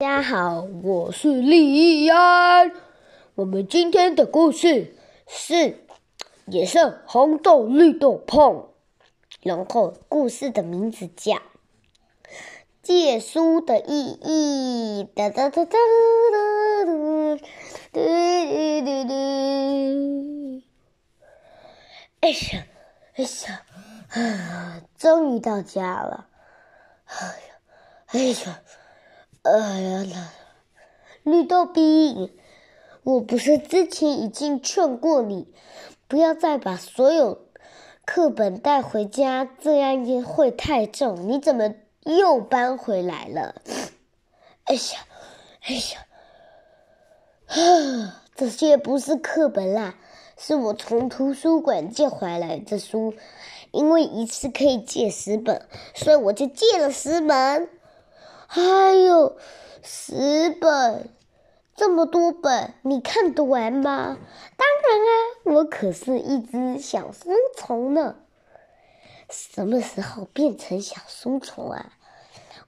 大家好，我是李安。我们今天的故事是《野生红豆绿豆碰》，然后故事的名字叫《借书的意义》。哒哒哒哒哒哒哒哒哒。哎呀，哎呀，啊！终于到家了。哎呀，哎呀。哎呀，绿豆冰，我不是之前已经劝过你，不要再把所有课本带回家，这样也会太重。你怎么又搬回来了？哎呀，哎呀，啊，这些不是课本啦，是我从图书馆借回来的书，因为一次可以借十本，所以我就借了十本。还有十本，这么多本，你看得完吗？当然啊，我可是一只小书虫呢。什么时候变成小书虫啊？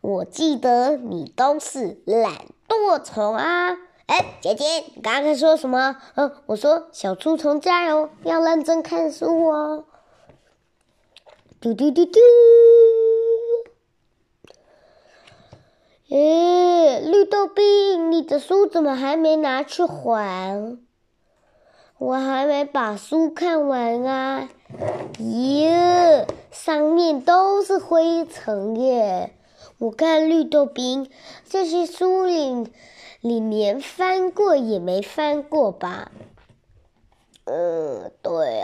我记得你都是懒惰虫啊！哎，姐姐，你刚刚说什么？嗯，我说小书虫加油，要认真看书哦。嘟嘟嘟嘟。豆冰，你的书怎么还没拿去还？我还没把书看完啊！咦，上面都是灰尘耶！我看绿豆冰，这些书里，里连翻过也没翻过吧？嗯，对。